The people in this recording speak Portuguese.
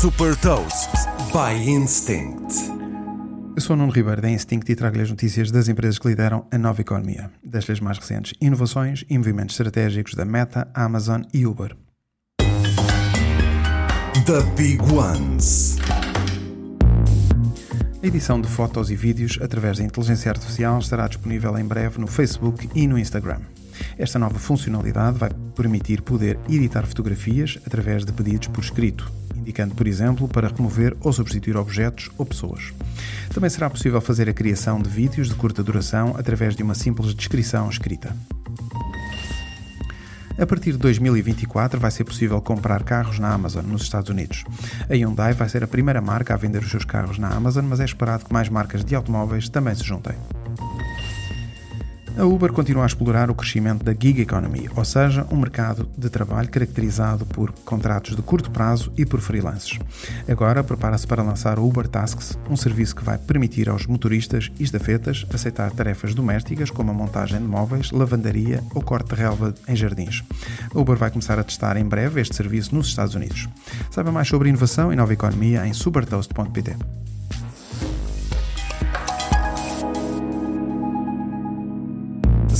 Super Toast by Instinct. Eu sou o Nuno Ribeiro da Instinct e trago-lhe as notícias das empresas que lideram a nova economia, das mais recentes inovações e movimentos estratégicos da Meta, Amazon e Uber. The Big Ones. A edição de fotos e vídeos através da inteligência artificial estará disponível em breve no Facebook e no Instagram. Esta nova funcionalidade vai permitir poder editar fotografias através de pedidos por escrito, indicando, por exemplo, para remover ou substituir objetos ou pessoas. Também será possível fazer a criação de vídeos de curta duração através de uma simples descrição escrita. A partir de 2024 vai ser possível comprar carros na Amazon nos Estados Unidos. A Hyundai vai ser a primeira marca a vender os seus carros na Amazon, mas é esperado que mais marcas de automóveis também se juntem. A Uber continua a explorar o crescimento da gig economy, ou seja, um mercado de trabalho caracterizado por contratos de curto prazo e por freelances. Agora prepara-se para lançar o Uber Tasks, um serviço que vai permitir aos motoristas e estafetas aceitar tarefas domésticas como a montagem de móveis, lavandaria ou corte de relva em jardins. A Uber vai começar a testar em breve este serviço nos Estados Unidos. Saiba mais sobre inovação e nova economia em supertoast.pt.